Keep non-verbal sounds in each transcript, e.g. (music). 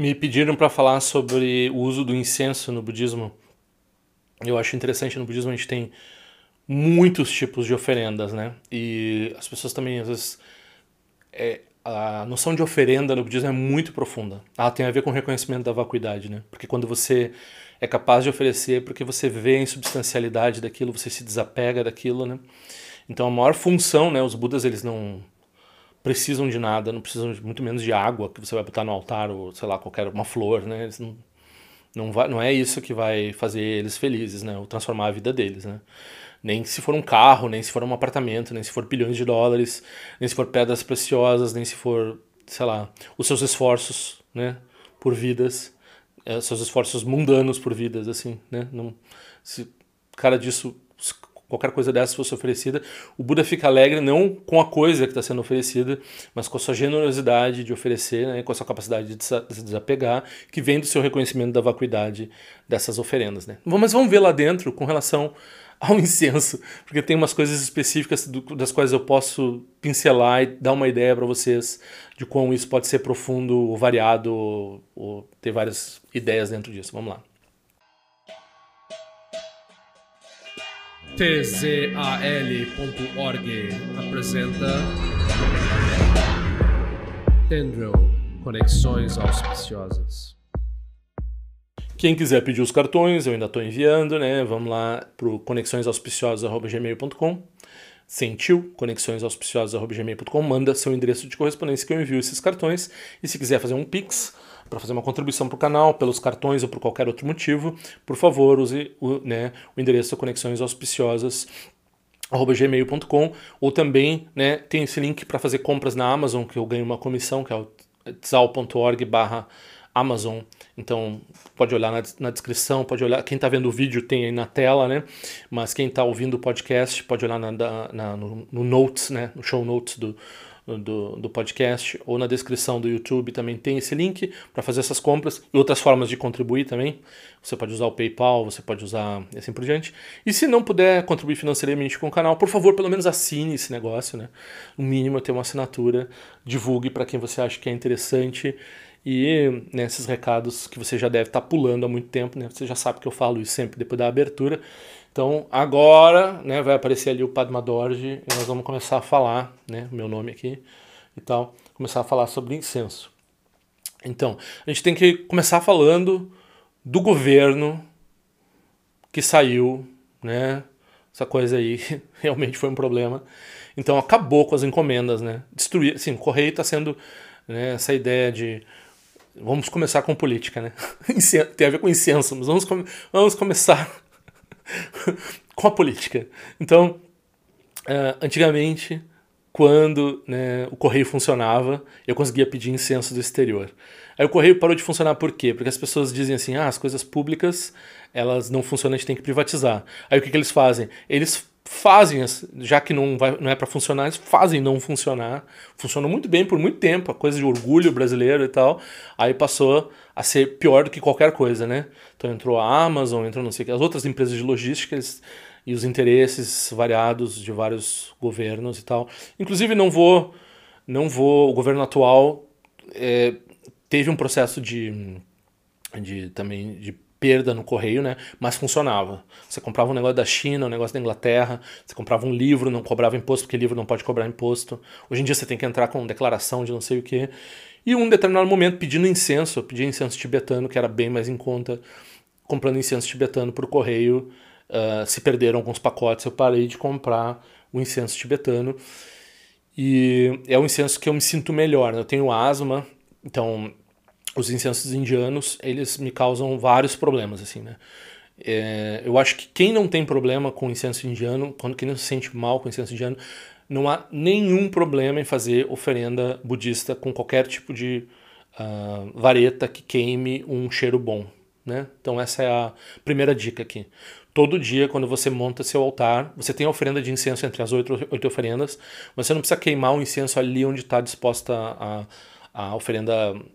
Me pediram para falar sobre o uso do incenso no budismo. Eu acho interessante no budismo a gente tem muitos tipos de oferendas, né? E as pessoas também às vezes é, a noção de oferenda no budismo é muito profunda. Ela tem a ver com o reconhecimento da vacuidade, né? Porque quando você é capaz de oferecer, porque você vê a insubstancialidade daquilo, você se desapega daquilo, né? Então a maior função, né? Os Budas eles não precisam de nada, não precisam de, muito menos de água que você vai botar no altar ou sei lá qualquer uma flor, né? Eles não, não, vai, não é isso que vai fazer eles felizes, né? Ou transformar a vida deles, né? Nem se for um carro, nem se for um apartamento, nem se for bilhões de dólares, nem se for pedras preciosas, nem se for, sei lá, os seus esforços, né? Por vidas, é, seus esforços mundanos por vidas, assim, né? Não, se cara disso qualquer coisa dessa fosse oferecida, o Buda fica alegre não com a coisa que está sendo oferecida, mas com a sua generosidade de oferecer, né, com a sua capacidade de se desapegar, que vem do seu reconhecimento da vacuidade dessas oferendas. Né. Mas vamos ver lá dentro com relação ao (laughs) incenso, porque tem umas coisas específicas do, das quais eu posso pincelar e dar uma ideia para vocês de como isso pode ser profundo ou variado ou, ou ter várias ideias dentro disso. Vamos lá. tzal.org apresenta Tendril Conexões Auspiciosas. Quem quiser pedir os cartões, eu ainda estou enviando, né? Vamos lá para conexõesauspiciosas.gmail.com sentiu? Conexõesauspiciosas.gmail.com manda seu endereço de correspondência que eu envio esses cartões. E se quiser fazer um pix para fazer uma contribuição para o canal, pelos cartões ou por qualquer outro motivo, por favor, use o, né, o endereço Conexões Auspiciosas gmail.com ou também né, tem esse link para fazer compras na Amazon que eu ganho uma comissão que é o tzal.org barra Amazon então pode olhar na, na, descrição pode olhar quem está vendo o vídeo tem aí na tela né mas quem está ouvindo o podcast pode olhar na, na no, no, notes né no show notes do, do, do podcast ou na descrição do YouTube também tem esse link para fazer essas compras e outras formas de contribuir também. Você pode usar o PayPal, você pode usar e assim por diante. E se não puder contribuir financeiramente com o canal, por favor, pelo menos assine esse negócio, né? O mínimo é ter uma assinatura, divulgue para quem você acha que é interessante e nesses né, recados que você já deve estar tá pulando há muito tempo, né? Você já sabe que eu falo isso sempre depois da abertura. Então agora né, vai aparecer ali o Padma Dorje e nós vamos começar a falar, né, meu nome aqui e tal, começar a falar sobre incenso. Então, a gente tem que começar falando do governo que saiu, né? Essa coisa aí (laughs) realmente foi um problema. Então acabou com as encomendas, né? Destruir, assim, o correio está sendo né, essa ideia de vamos começar com política, né? (laughs) Tem a ver com incenso, mas vamos, vamos começar (laughs) com a política. Então, uh, antigamente, quando né, o correio funcionava, eu conseguia pedir incenso do exterior. Aí o correio parou de funcionar por quê? Porque as pessoas dizem assim, ah, as coisas públicas, elas não funcionam, a gente tem que privatizar. Aí o que, que eles fazem? Eles fazem, já que não, vai, não é para funcionar, eles fazem não funcionar. Funcionou muito bem por muito tempo, a coisa de orgulho brasileiro e tal. Aí passou a ser pior do que qualquer coisa, né? Então entrou a Amazon, entrou não sei o que, as outras empresas de logística e os interesses variados de vários governos e tal. Inclusive não vou, não vou, o governo atual é, teve um processo de, de também de perda no correio, né? Mas funcionava. Você comprava um negócio da China, um negócio da Inglaterra, você comprava um livro, não cobrava imposto, porque livro não pode cobrar imposto. Hoje em dia você tem que entrar com declaração de não sei o quê. E um determinado momento pedindo incenso, eu pedi incenso tibetano, que era bem mais em conta, comprando incenso tibetano por correio. Uh, se perderam alguns pacotes, eu parei de comprar o incenso tibetano. E é um incenso que eu me sinto melhor. Né? Eu tenho asma, então os incensos indianos, eles me causam vários problemas, assim, né? É, eu acho que quem não tem problema com incenso indiano, quando quem não se sente mal com incenso indiano, não há nenhum problema em fazer oferenda budista com qualquer tipo de uh, vareta que queime um cheiro bom, né? Então essa é a primeira dica aqui. Todo dia, quando você monta seu altar, você tem a oferenda de incenso entre as oito, oito oferendas, mas você não precisa queimar o incenso ali onde está disposta a, a oferenda,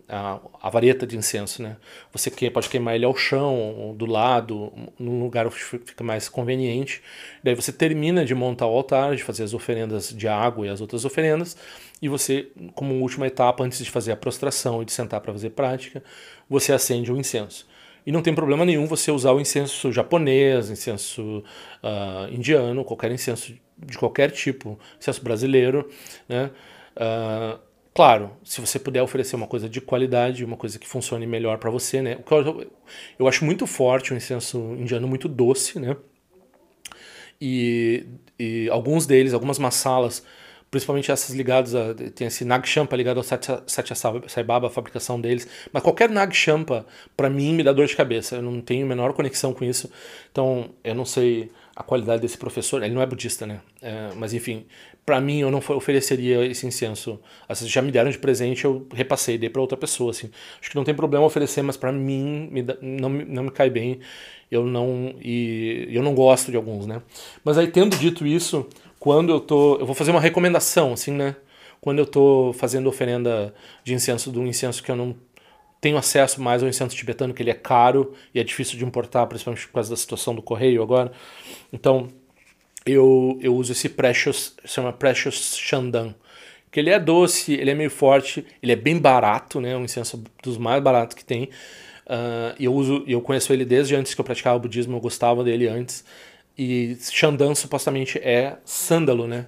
a, a vareta de incenso, né? Você pode queimar ele ao chão, do lado, num lugar que fica mais conveniente. Daí você termina de montar o altar, de fazer as oferendas de água e as outras oferendas, e você, como última etapa, antes de fazer a prostração e de sentar para fazer prática, você acende o incenso. E não tem problema nenhum você usar o incenso japonês, incenso uh, indiano, qualquer incenso de qualquer tipo, incenso brasileiro, né? Uh, Claro, se você puder oferecer uma coisa de qualidade, uma coisa que funcione melhor para você, né? Eu, acho muito forte o incenso indiano, muito doce, né? E, e alguns deles, algumas massalas, principalmente essas ligadas a. Tem esse Nag Champa ligado ao Satya, Satya Sai a fabricação deles. Mas qualquer Nag Champa, para mim, me dá dor de cabeça. Eu não tenho a menor conexão com isso. Então, eu não sei a qualidade desse professor. Ele não é budista, né? É, mas enfim, para mim eu não ofereceria esse incenso. Assim, já me deram de presente, eu repassei, dei para outra pessoa. Assim. Acho que não tem problema oferecer, mas para mim me não, não me cai bem. Eu não e eu não gosto de alguns, né? Mas aí tendo dito isso, quando eu tô, eu vou fazer uma recomendação, assim, né? Quando eu tô fazendo oferenda de incenso de um incenso que eu não tenho acesso mais ao incenso tibetano, que ele é caro e é difícil de importar, principalmente por causa da situação do correio agora. Então, eu, eu uso esse Precious, chama Precious Shandan, que ele é doce, ele é meio forte, ele é bem barato, né? Um incenso dos mais baratos que tem. Uh, eu uso, eu conheço ele desde antes que eu praticava o budismo, eu gostava dele antes. E Shandan supostamente é sândalo, né?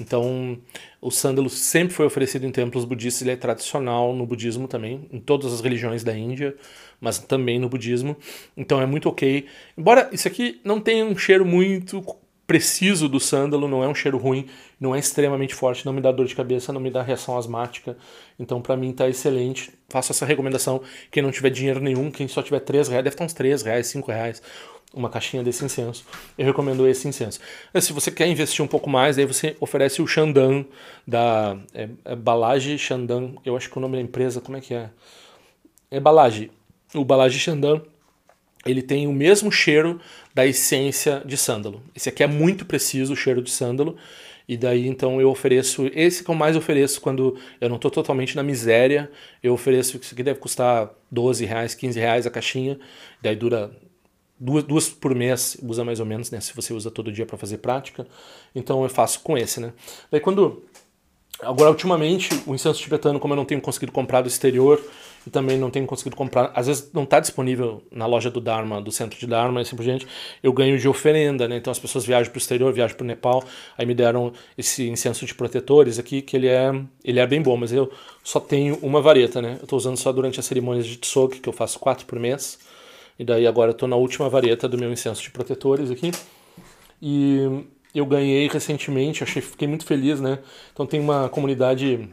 Então, o sândalo sempre foi oferecido em templos budistas, ele é tradicional no budismo também, em todas as religiões da Índia, mas também no budismo. Então é muito ok. Embora isso aqui não tenha um cheiro muito preciso do sândalo, não é um cheiro ruim, não é extremamente forte, não me dá dor de cabeça, não me dá reação asmática. Então, para mim, tá excelente. Faço essa recomendação. Quem não tiver dinheiro nenhum, quem só tiver 3 reais, deve estar uns 3 reais, 5 reais, uma caixinha desse incenso. Eu recomendo esse incenso. Mas, se você quer investir um pouco mais, aí você oferece o Xandan da é, é Balage Xandan. Eu acho que o nome da empresa, como é que é? É Balage. O Balage Xandan ele tem o mesmo cheiro da essência de sândalo. Esse aqui é muito preciso, o cheiro de sândalo. E daí então eu ofereço, esse que eu mais ofereço quando eu não estou totalmente na miséria, eu ofereço, isso aqui deve custar 12 reais, 15 reais a caixinha, daí dura duas, duas por mês, usa mais ou menos, né, se você usa todo dia para fazer prática, então eu faço com esse, né. Daí quando Agora, ultimamente, o incenso tibetano, como eu não tenho conseguido comprar do exterior e também não tenho conseguido comprar, às vezes não está disponível na loja do Dharma, do centro de Dharma e assim por diante, eu ganho de oferenda, né? Então as pessoas viajam para o exterior, viajam para o Nepal, aí me deram esse incenso de protetores aqui, que ele é, ele é bem bom, mas eu só tenho uma vareta, né? Eu estou usando só durante as cerimônias de Tsoki, que eu faço quatro por mês, e daí agora estou na última vareta do meu incenso de protetores aqui. E eu ganhei recentemente, achei, fiquei muito feliz, né? Então tem uma comunidade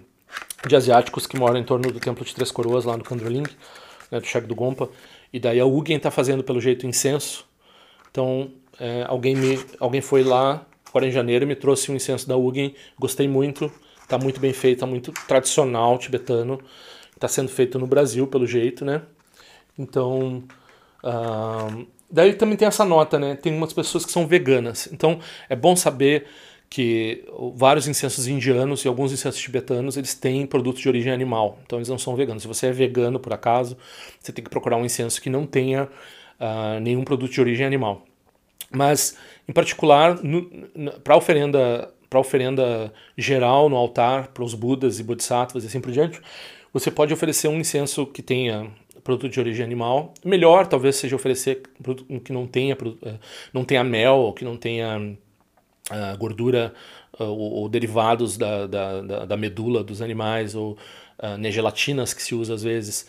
de asiáticos que moram em torno do Templo de Três Coroas, lá no Kandroling, né, do Cheque do Gompa, e daí a Ugen está fazendo, pelo jeito, incenso. Então é, alguém, me, alguém foi lá, agora em janeiro, me trouxe um incenso da Ugen, gostei muito, está muito bem feito, está muito tradicional tibetano, está sendo feito no Brasil, pelo jeito, né? Então... Daí também tem essa nota, né? Tem umas pessoas que são veganas. Então é bom saber que vários incensos indianos e alguns incensos tibetanos eles têm produtos de origem animal. Então eles não são veganos. Se você é vegano por acaso, você tem que procurar um incenso que não tenha uh, nenhum produto de origem animal. Mas em particular para oferenda para oferenda geral no altar para os budas e bodhisattvas e assim por diante, você pode oferecer um incenso que tenha produto de origem animal. Melhor talvez seja oferecer produto que não tenha, eh, não tenha mel, que não tenha uh, gordura uh, ou, ou, derivados da, da, da, da, medula dos animais, ou uh, né, gelatinas que se usa às vezes.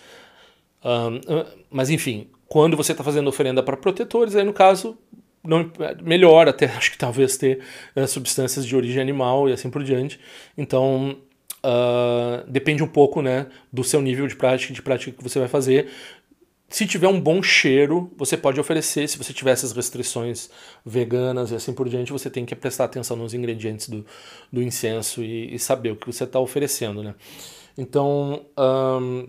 Mas enfim, quando você está fazendo oferenda para protetores, aí no caso não, melhor até (laughs) acho que talvez ter uh, substâncias de origem animal e assim por diante. Então uh, depende um pouco né, do seu nível de prática, de prática que você vai fazer. Se tiver um bom cheiro, você pode oferecer. Se você tiver essas restrições veganas e assim por diante, você tem que prestar atenção nos ingredientes do, do incenso e, e saber o que você está oferecendo. Né? Então, um,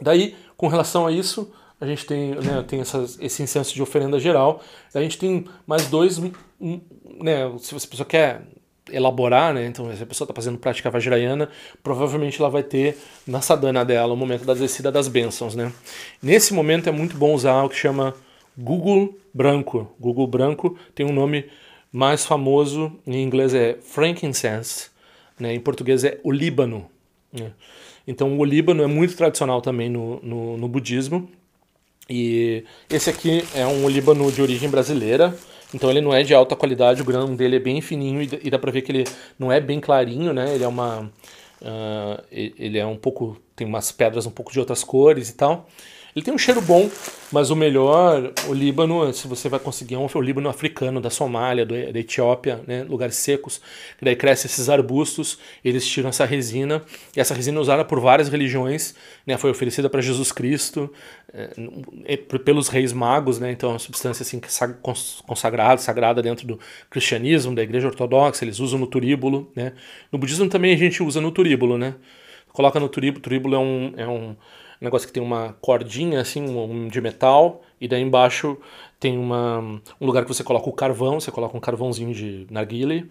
daí, com relação a isso, a gente tem, né, tem essas, esse incenso de oferenda geral. A gente tem mais dois, né, se você pessoa quer elaborar, né? Então, se a pessoa está fazendo prática vajrayana, provavelmente ela vai ter na sadhana dela o momento da descida das bênçãos, né? Nesse momento é muito bom usar o que chama Google branco. Google branco tem um nome mais famoso, em inglês é frankincense, né? em português é o Líbano. Né? Então o Líbano é muito tradicional também no, no, no budismo. E esse aqui é um Líbano de origem brasileira, então ele não é de alta qualidade, o grão dele é bem fininho e dá pra ver que ele não é bem clarinho, né? Ele é uma. Uh, ele é um pouco. tem umas pedras um pouco de outras cores e tal. Ele tem um cheiro bom, mas o melhor, o Líbano, se você vai conseguir, é um, o Líbano africano, da Somália, do, da Etiópia, né, lugares secos, que daí crescem esses arbustos, eles tiram essa resina, e essa resina é usada por várias religiões, né, foi oferecida para Jesus Cristo, é, pelos reis magos, né, então é uma substância assim, consagrada, sagrada dentro do cristianismo, da igreja ortodoxa, eles usam no turíbulo, né, no budismo também a gente usa no turíbulo, né, coloca no turíbulo, turíbulo é um, é um um negócio que tem uma cordinha assim, um, de metal, e daí embaixo tem uma, um lugar que você coloca o carvão, você coloca um carvãozinho de narguile,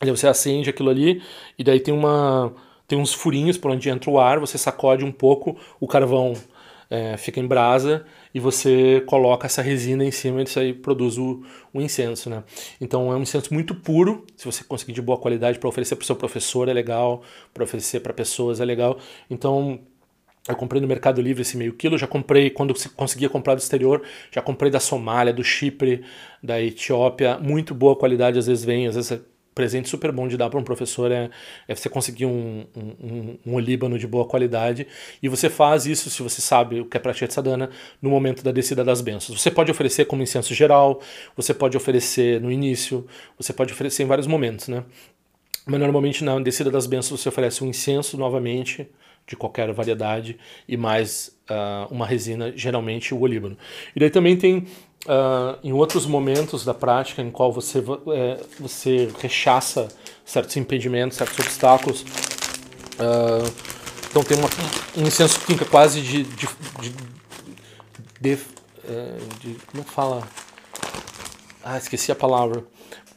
aí você acende aquilo ali, e daí tem uma tem uns furinhos por onde entra o ar, você sacode um pouco, o carvão é, fica em brasa e você coloca essa resina em cima e isso aí produz o, o, incenso, né? Então é um incenso muito puro, se você conseguir de boa qualidade para oferecer para o seu professor é legal, para oferecer para pessoas é legal. Então eu comprei no Mercado Livre esse meio quilo, já comprei quando conseguia comprar do exterior, já comprei da Somália, do Chipre, da Etiópia, muito boa qualidade, às vezes vem, às vezes é presente super bom de dar para um professor é, é você conseguir um, um, um, olíbano de boa qualidade e você faz isso, se você sabe o que é pratia sadhana, no momento da descida das bênçãos. Você pode oferecer como incenso geral, você pode oferecer no início, você pode oferecer em vários momentos, né? Mas normalmente na descida das bênçãos você oferece um incenso novamente, de qualquer variedade e mais uh, uma resina, geralmente o olíbano. E daí também tem uh, em outros momentos da prática em qual você, é, você rechaça certos impedimentos, certos obstáculos. Uh, então tem uma, um incenso que fica quase de, de, de, de, é, de como é fala? Ah, esqueci a palavra.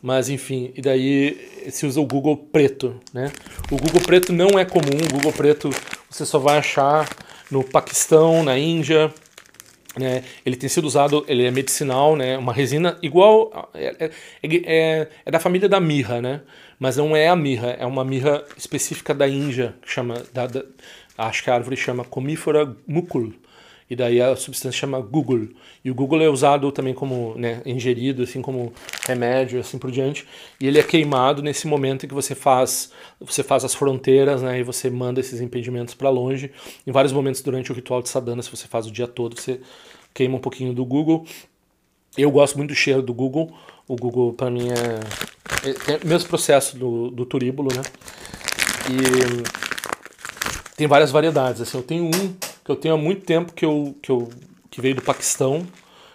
Mas enfim, e daí se usa o Google preto, né? O Google preto não é comum, o Google preto você só vai achar no Paquistão, na Índia, né? Ele tem sido usado, ele é medicinal, né? Uma resina igual é, é, é, é, da família da mirra, né? Mas não é a mirra, é uma mirra específica da Índia que chama, da, da, acho que a árvore chama Comífera mucul e daí a substância chama Google. E o Google é usado também como, né, ingerido, assim como remédio, assim por diante. E ele é queimado nesse momento em que você faz, você faz as fronteiras, né, e você manda esses impedimentos para longe. Em vários momentos durante o ritual de sadhana, se você faz o dia todo, você queima um pouquinho do Google. Eu gosto muito do cheiro do Google. O Google para mim é, é, é o mesmo processo do, do turíbulo, né? E tem várias variedades. Assim, eu tenho um eu tenho há muito tempo que eu, que eu que veio do Paquistão,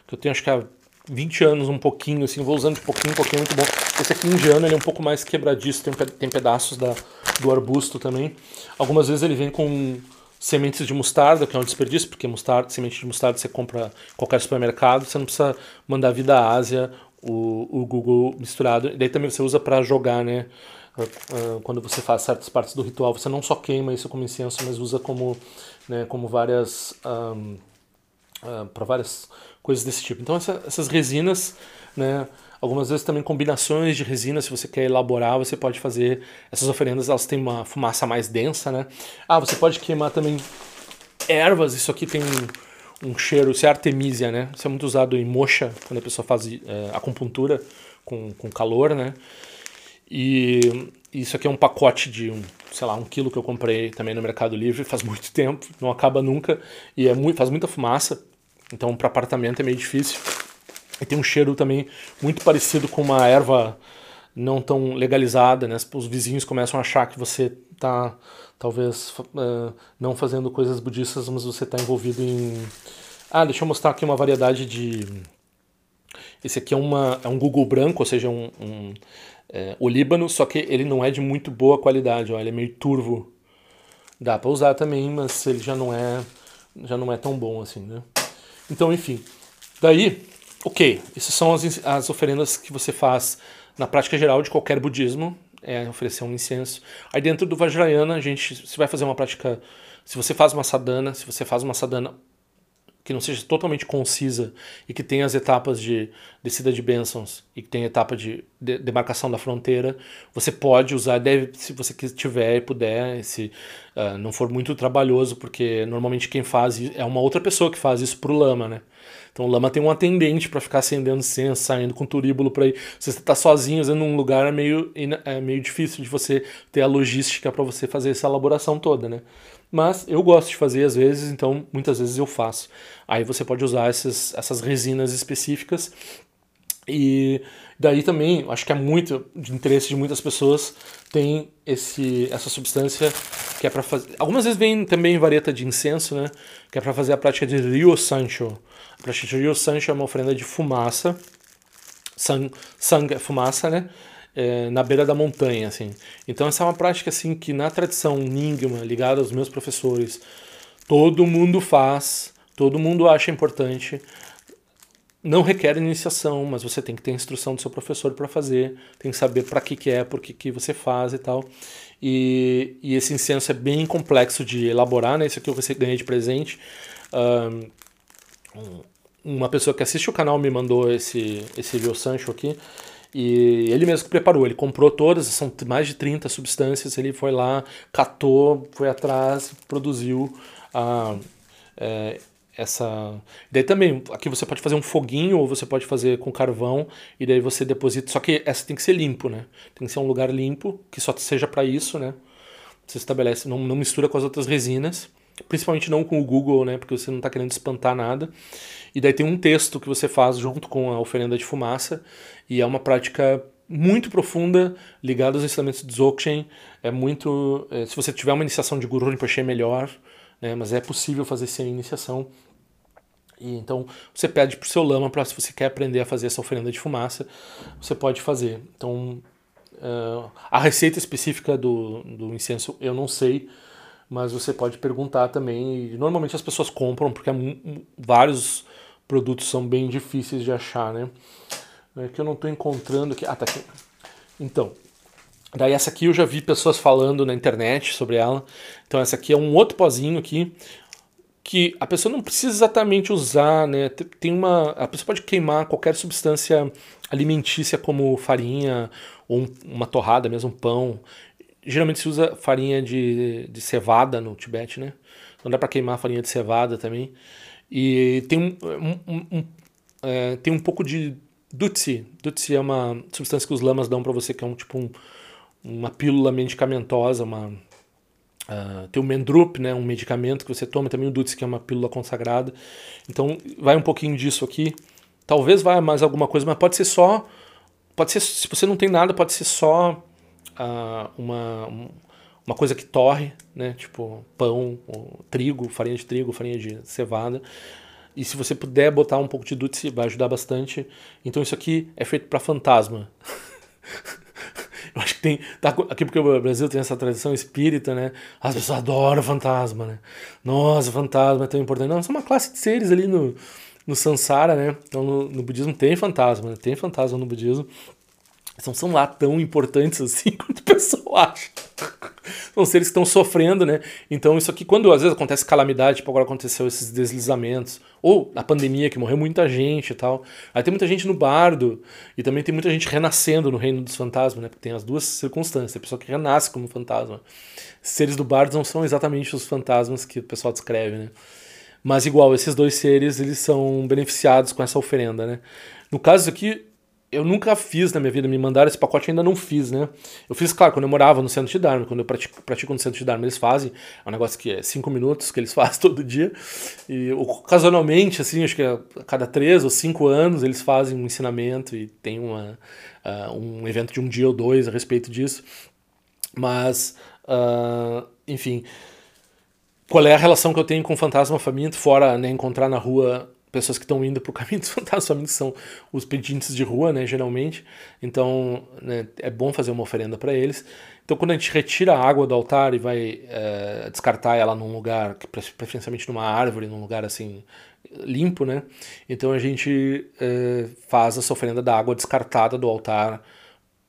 que eu tenho acho que há 20 anos, um pouquinho, assim, vou usando de pouquinho em pouquinho, muito bom. Esse aqui indiano, ele é um pouco mais quebradiço, tem, tem pedaços da, do arbusto também. Algumas vezes ele vem com sementes de mostarda, que é um desperdício, porque mostarda, semente de mostarda você compra em qualquer supermercado, você não precisa mandar vir da Ásia o, o Google misturado. E daí também você usa para jogar, né? Ah, ah, quando você faz certas partes do ritual, você não só queima isso como incenso, mas usa como né, como várias um, uh, para várias coisas desse tipo. Então essa, essas resinas, né, algumas vezes também combinações de resinas, se você quer elaborar, você pode fazer essas oferendas, elas têm uma fumaça mais densa, né? Ah, você pode queimar também ervas, isso aqui tem um, um cheiro, isso é artemisia, né? Isso é muito usado em mocha, quando a pessoa faz é, acupuntura com, com calor, né? E isso aqui é um pacote de um, sei lá, um quilo que eu comprei também no Mercado Livre faz (laughs) muito tempo, não acaba nunca e é muito, faz muita fumaça, então para apartamento é meio difícil. E tem um cheiro também muito parecido com uma erva não tão legalizada, né? Os vizinhos começam a achar que você está talvez uh, não fazendo coisas budistas, mas você está envolvido em. Ah, deixa eu mostrar aqui uma variedade de. Esse aqui é, uma, é um Google branco, ou seja, um, um é, o Líbano, só que ele não é de muito boa qualidade, ó, ele é meio turvo. Dá para usar também, mas ele já não é já não é tão bom assim, né? Então, enfim. Daí, ok, essas são as, as oferendas que você faz na prática geral de qualquer budismo. é oferecer um incenso. Aí dentro do Vajrayana, a gente se vai fazer uma prática, se você faz uma sadhana, se você faz uma sadhana que não seja totalmente concisa e que tenha as etapas de descida de bênçãos e que tenha etapa de, de demarcação da fronteira, você pode usar, deve, se você tiver e puder, se uh, não for muito trabalhoso, porque normalmente quem faz é uma outra pessoa que faz isso pro lama, né? Então o lama tem um atendente para ficar acendendo incenso, saindo com turíbulo para ir. Se você está sozinho, fazendo um lugar é meio, é meio difícil de você ter a logística para você fazer essa elaboração toda, né? Mas eu gosto de fazer às vezes, então muitas vezes eu faço. Aí você pode usar essas, essas resinas específicas e daí também, acho que é muito de interesse de muitas pessoas, tem esse, essa substância que é para fazer. Algumas vezes vem também vareta de incenso, né? Que é para fazer a prática de Rio Sancho. A prática de Rio Sancho é uma oferenda de fumaça. Sang, sang é fumaça, né? É, na beira da montanha, assim. Então essa é uma prática assim que na tradição Nyingma, ligada aos meus professores, todo mundo faz, todo mundo acha importante não requer iniciação, mas você tem que ter instrução do seu professor para fazer, tem que saber para que, que é, por que, que você faz e tal. E, e, esse incenso é bem complexo de elaborar, né? Isso aqui eu ganhei de presente. Um, uma pessoa que assiste o canal me mandou esse, esse Rio Sancho aqui. E ele mesmo que preparou, ele comprou todas, são mais de 30 substâncias, ele foi lá, catou, foi atrás, produziu a, é, essa. Daí também, aqui você pode fazer um foguinho ou você pode fazer com carvão e daí você deposita. Só que essa tem que ser limpo, né? Tem que ser um lugar limpo, que só seja para isso, né? Você estabelece, não, não mistura com as outras resinas, principalmente não com o Google, né? Porque você não está querendo espantar nada. E daí tem um texto que você faz junto com a oferenda de fumaça e é uma prática muito profunda, ligada aos ensinamentos de Dzogchen. É muito. É, se você tiver uma iniciação de Guru Rinpoche, é melhor. Né, mas é possível fazer sem iniciação. E então você pede para o seu lama para se você quer aprender a fazer essa oferenda de fumaça, você pode fazer. Então uh, a receita específica do, do incenso eu não sei, mas você pode perguntar também. E normalmente as pessoas compram porque vários produtos são bem difíceis de achar, né? É que eu não estou encontrando aqui. Ah, tá aqui. Então, daí essa aqui eu já vi pessoas falando na internet sobre ela. Então essa aqui é um outro pozinho aqui que a pessoa não precisa exatamente usar, né? Tem uma, a pessoa pode queimar qualquer substância alimentícia como farinha ou um, uma torrada, mesmo pão. Geralmente se usa farinha de, de cevada no Tibete, né? Não dá para queimar farinha de cevada também. E tem um, um, um é, tem um pouco de dutsi. Dutsi é uma substância que os lamas dão para você que é um tipo um, uma pílula medicamentosa, uma Uh, tem o Mendrup, né, um medicamento que você toma, também o Dutz, que é uma pílula consagrada. Então, vai um pouquinho disso aqui. Talvez vá mais alguma coisa, mas pode ser só. Pode ser, se você não tem nada, pode ser só uh, uma, uma coisa que torre, né, tipo pão, trigo, farinha de trigo, farinha de cevada. E se você puder botar um pouco de Dutz, vai ajudar bastante. Então, isso aqui é feito para fantasma. (laughs) Eu acho que tem. Tá, aqui porque o Brasil tem essa tradição espírita, né? As pessoas adoram fantasma, né? Nossa, fantasma é tão importante. Não, são uma classe de seres ali no, no Sansara, né? Então no, no budismo tem fantasma, né? Tem fantasma no budismo. Não são lá tão importantes assim (laughs) quanto o pessoal acha são seres que estão sofrendo, né? Então isso aqui, quando às vezes acontece calamidade, tipo agora aconteceu esses deslizamentos, ou a pandemia que morreu muita gente e tal, aí tem muita gente no bardo, e também tem muita gente renascendo no reino dos fantasmas, né? Porque tem as duas circunstâncias, a pessoa que renasce como fantasma. Seres do bardo não são exatamente os fantasmas que o pessoal descreve, né? Mas igual, esses dois seres, eles são beneficiados com essa oferenda, né? No caso aqui, eu nunca fiz na minha vida, me mandaram esse pacote ainda não fiz, né? Eu fiz, claro, quando eu morava no centro de Dharma, quando eu pratico, pratico no centro de Dharma, eles fazem, é um negócio que é cinco minutos que eles (laughs) fazem todo dia, e ocasionalmente, assim, acho que a cada três ou cinco anos eles fazem um ensinamento e tem uma, uh, um evento de um dia ou dois a respeito disso, mas, uh, enfim, qual é a relação que eu tenho com o fantasma faminto, fora né, encontrar na rua pessoas que estão indo para o (laughs) caminho dos fantasmas, são os pedintes de rua, né, geralmente. Então, né, é bom fazer uma oferenda para eles. Então, quando a gente retira a água do altar e vai é, descartar ela num lugar, preferencialmente numa árvore, num lugar assim limpo, né? Então a gente é, faz essa oferenda da água descartada do altar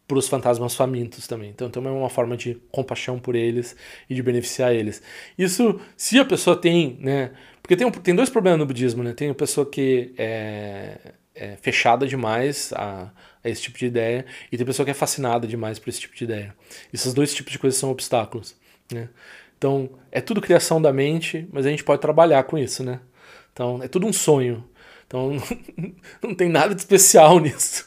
para os fantasmas famintos também. Então, também é uma forma de compaixão por eles e de beneficiar eles. Isso, se a pessoa tem, né? Porque tem, tem dois problemas no budismo, né? Tem a pessoa que é, é fechada demais a, a, esse tipo de ideia e tem a pessoa que é fascinada demais por esse tipo de ideia. Esses dois tipos de coisas são obstáculos, né? Então, é tudo criação da mente, mas a gente pode trabalhar com isso, né? Então, é tudo um sonho. Então, (laughs) não tem nada de especial (laughs) nisso.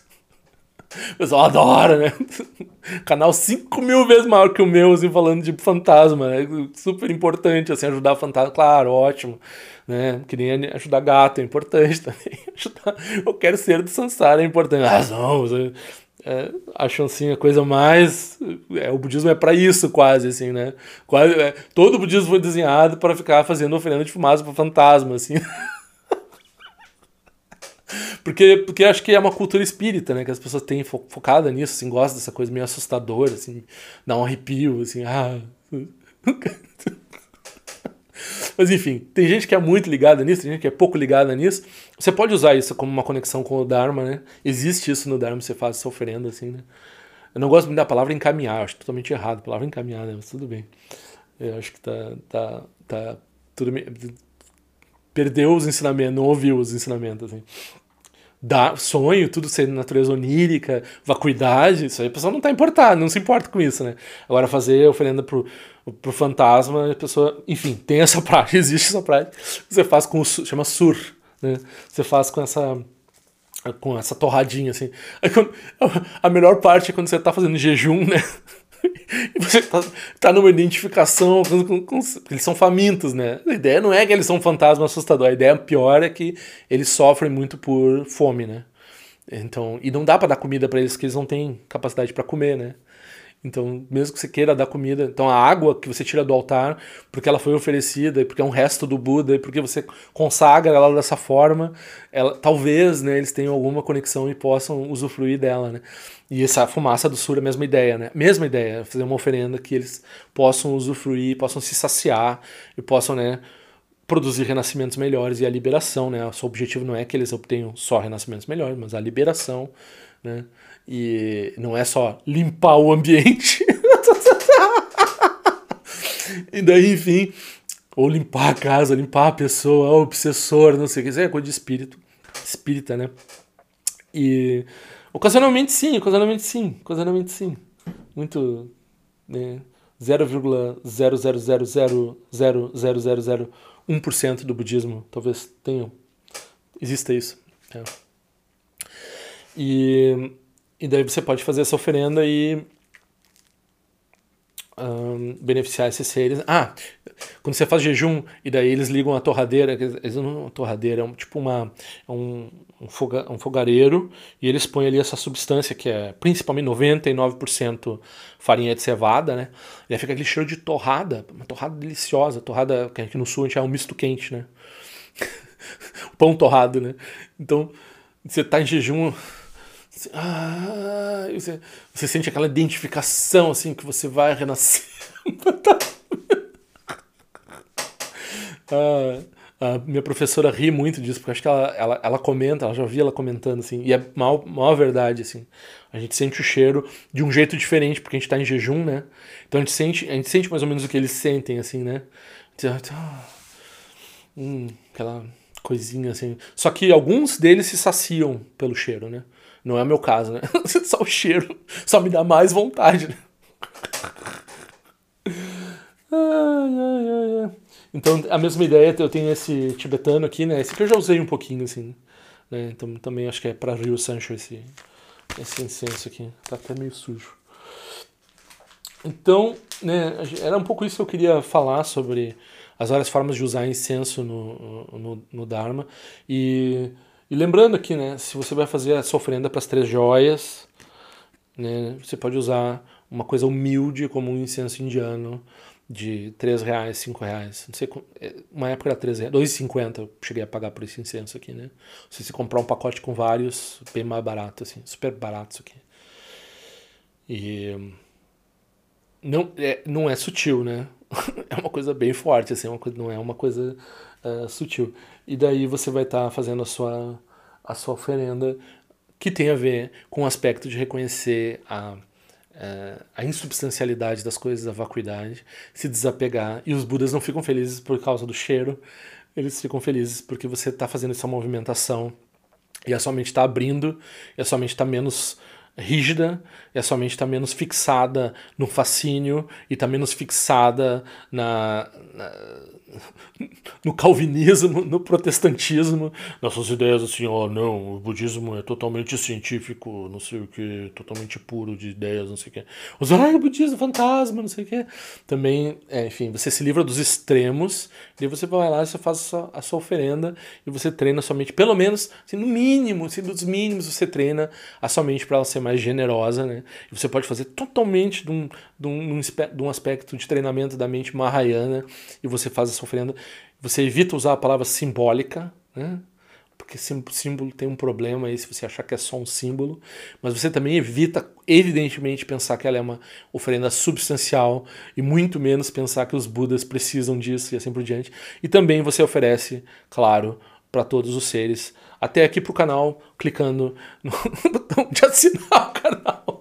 O pessoal adora, né? (laughs) Canal 5 mil vezes maior que o meu, assim, falando de fantasma, né? Super importante, assim, ajudar fantasma, claro, ótimo. Né? Que nem ajudar gato é importante (laughs) também. Ajudar quero ser do Sansara é importante. Ah, é, acham assim a coisa mais é, o budismo é para isso quase assim né quase é, todo o budismo foi desenhado para ficar fazendo oferenda de fumaça para fantasma assim (laughs) porque porque acho que é uma cultura espírita né que as pessoas têm fo focada nisso assim gostam dessa coisa meio assustadora assim dá um arrepio assim ah (laughs) Mas enfim, tem gente que é muito ligada nisso, tem gente que é pouco ligada nisso. Você pode usar isso como uma conexão com o Dharma, né? Existe isso no Dharma, você faz essa oferenda assim, né? Eu não gosto muito da palavra encaminhar, acho totalmente errado a palavra encaminhar, né? Mas tudo bem. Eu acho que tá, tá, tá tudo. Perdeu os ensinamentos, não ouviu os ensinamentos, assim. Da, sonho, tudo ser natureza onírica, vacuidade, isso aí a pessoa não tá importada, não se importa com isso, né? Agora fazer oferenda pro, pro fantasma, a pessoa, enfim, tem essa (laughs) prática, existe essa prática. Você faz com o chama sur, né? Você faz com essa com essa torradinha assim. Quando, a melhor parte é quando você tá fazendo jejum, né? E (laughs) você tá, tá numa identificação com, com, com, eles são famintos, né? A ideia não é que eles são fantasmas assustadores, a ideia pior é que eles sofrem muito por fome, né? Então, e não dá para dar comida para eles que eles não têm capacidade para comer, né? Então, mesmo que você queira dar comida, então a água que você tira do altar, porque ela foi oferecida, porque é um resto do Buda, e porque você consagra ela dessa forma, ela, talvez né, eles tenham alguma conexão e possam usufruir dela. Né? E essa fumaça do sur é a mesma ideia, né? Mesma ideia, fazer uma oferenda que eles possam usufruir, possam se saciar e possam, né? produzir renascimentos melhores e a liberação, né? O seu objetivo não é que eles obtenham só renascimentos melhores, mas a liberação, né? E não é só limpar o ambiente. (laughs) e daí, enfim, ou limpar a casa, limpar a pessoa, o obsessor, não sei o que, isso é coisa de espírito, espírita, né? E ocasionalmente sim, ocasionalmente sim, ocasionalmente sim. Muito, né? 0,000000001% do budismo talvez tenham. Exista isso. É. E e daí você pode fazer essa oferenda e um, beneficiar esses seres. Ah, quando você faz jejum e daí eles ligam a torradeira, eles não uma torradeira, é um, tipo uma, é um, um, foga, um fogareiro e eles põem ali essa substância que é principalmente 99% farinha de cevada, né? E aí fica aquele cheiro de torrada, uma torrada deliciosa, torrada que aqui no sul a gente é um misto quente, né? (laughs) Pão torrado, né? Então, você tá em jejum, ah, você, você sente aquela identificação assim que você vai renascer. (laughs) ah, a minha professora ri muito disso, porque acho que ela, ela, ela comenta, ela já vi ela comentando, assim, e é mal, mal verdade, assim. A gente sente o cheiro de um jeito diferente, porque a gente está em jejum, né? Então a gente sente, a gente sente mais ou menos o que eles sentem, assim, né? Ah, hum, aquela coisinha assim. Só que alguns deles se saciam pelo cheiro, né? Não é o meu caso, né? (laughs) Só o cheiro só me dá mais vontade. Né? Ai, ai, ai. Então, a mesma ideia, eu tenho esse tibetano aqui, né? Esse que eu já usei um pouquinho, assim. Né? Então, também acho que é para Rio Sancho esse, esse incenso aqui. Tá até meio sujo. Então, né, era um pouco isso que eu queria falar sobre as várias formas de usar incenso no, no, no Dharma. E e lembrando aqui, né, se você vai fazer essa oferenda para as três joias, né, você pode usar uma coisa humilde como um incenso indiano de 3 reais, 5 reais. Não sei, é, uma época era 3 reais, 2,50 eu cheguei a pagar por esse incenso aqui, né? Se você comprar um pacote com vários, bem mais barato, assim, super barato isso aqui. E não é, não é sutil, né? (laughs) é uma coisa bem forte, assim, é uma coisa, não é uma coisa uh, sutil. E daí você vai estar tá fazendo a sua, a sua oferenda que tem a ver com o aspecto de reconhecer a, é, a insubstancialidade das coisas, a vacuidade, se desapegar. E os Budas não ficam felizes por causa do cheiro, eles ficam felizes porque você está fazendo essa movimentação e a sua mente está abrindo, e a sua mente está menos rígida, e a sua mente está menos fixada no fascínio e está menos fixada na no calvinismo, no protestantismo, nessas ideias assim, ó, não, o budismo é totalmente científico, não sei o que, totalmente puro de ideias, não sei o que. Os ah, o budismo fantasma, não sei o que. Também, é, enfim, você se livra dos extremos, e você vai lá e você faz a sua, a sua oferenda e você treina a sua mente, pelo menos, assim, no mínimo, assim, dos mínimos, você treina a sua mente para ela ser mais generosa, né? E você pode fazer totalmente de um, de um, de um aspecto de treinamento da mente mahayana e você faz essa oferenda. Você evita usar a palavra simbólica, né? porque símbolo tem um problema aí se você achar que é só um símbolo, mas você também evita, evidentemente, pensar que ela é uma oferenda substancial e muito menos pensar que os Budas precisam disso e assim por diante. E também você oferece, claro, para todos os seres, até aqui para o canal, clicando (laughs) no botão de assinar o canal.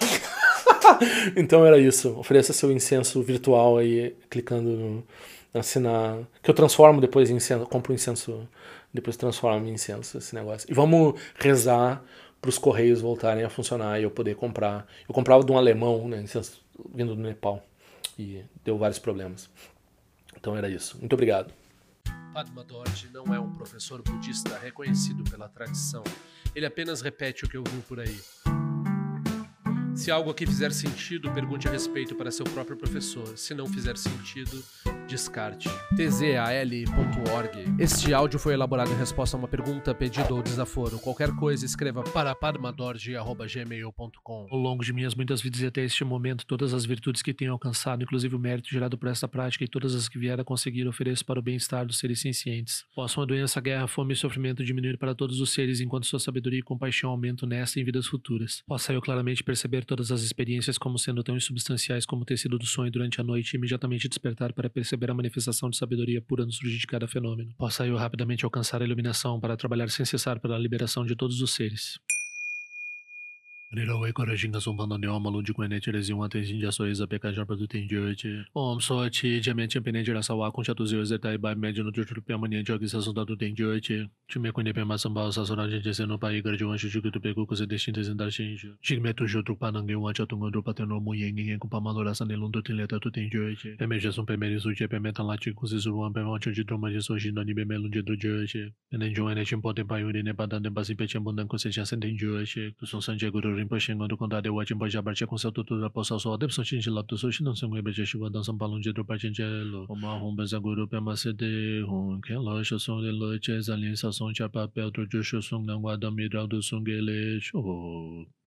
(laughs) então era isso. Ofereça seu incenso virtual aí, clicando no assinar. Que eu transformo depois em incenso. Compro incenso, depois transformo em incenso esse negócio. E vamos rezar para os correios voltarem a funcionar e eu poder comprar. Eu comprava de um alemão, né, incenso vindo do Nepal. E deu vários problemas. Então era isso. Muito obrigado. Padma Dorje não é um professor budista reconhecido pela tradição. Ele apenas repete o que eu vi por aí. Se algo aqui fizer sentido, pergunte a respeito para seu próprio professor. Se não fizer sentido, descarte. tzal.org. Este áudio foi elaborado em resposta a uma pergunta, pedido ou desaforo. Qualquer coisa, escreva para padmadorje.gmail.com. Ao longo de minhas muitas vidas e até este momento, todas as virtudes que tenho alcançado, inclusive o mérito gerado por esta prática e todas as que vier a conseguir, ofereço para o bem-estar dos seres cientes. Possam a doença, guerra, fome e sofrimento diminuir para todos os seres, enquanto sua sabedoria e compaixão aumentam nesta e em vidas futuras. Possa eu claramente perceber todas as experiências como sendo tão insubstanciais como o tecido do sonho durante a noite e imediatamente despertar para perceber a manifestação de sabedoria pura no surgir de cada fenômeno. Possa eu rapidamente alcançar a iluminação para trabalhar sem cessar pela liberação de todos os seres. Nilo wei kore shinga sumpa nande om malun jikwe neche le zingwa ten shinja so eza peka jarpa du ten jio eche. Om so eche jamen chenpe neche la sawa kuncha tu zio zeta e iba ime jino tu chulu piyama nyen choki sa sonda tu ten jio eche. Chume kwenye pema samba sa sora jenje seno pa igar jiwa shu chuki tu peku kuse deshin te zindar shen ijo. Shikme tu shu trukpa nange wancha tunga drupa ten romu yengi ngen kupa malo la sane lundu ten leta tu ten jio eche. Peme jesun peme risu che peme tan la chi kuse suruwan peme wancho chi droma jeso shindo ni peme lunje tu jio eche. Nen jio ene chenpo e ten pa yuri ne pa dan ten pasi pe chenpo nan kuse chasen ten jio eche. Kusun sanje guru Rinpoche Ngondo Konda de wajin baja barche concept tudo da possa só dep so non sengwe beje shiwa dan sam palon je do pa chen lo o ma hon beza guru pe ma se de hon ke lo sho son de lo che zalin sa son cha pa pe tro jo sho song nan wa da mi dra do song ge le sho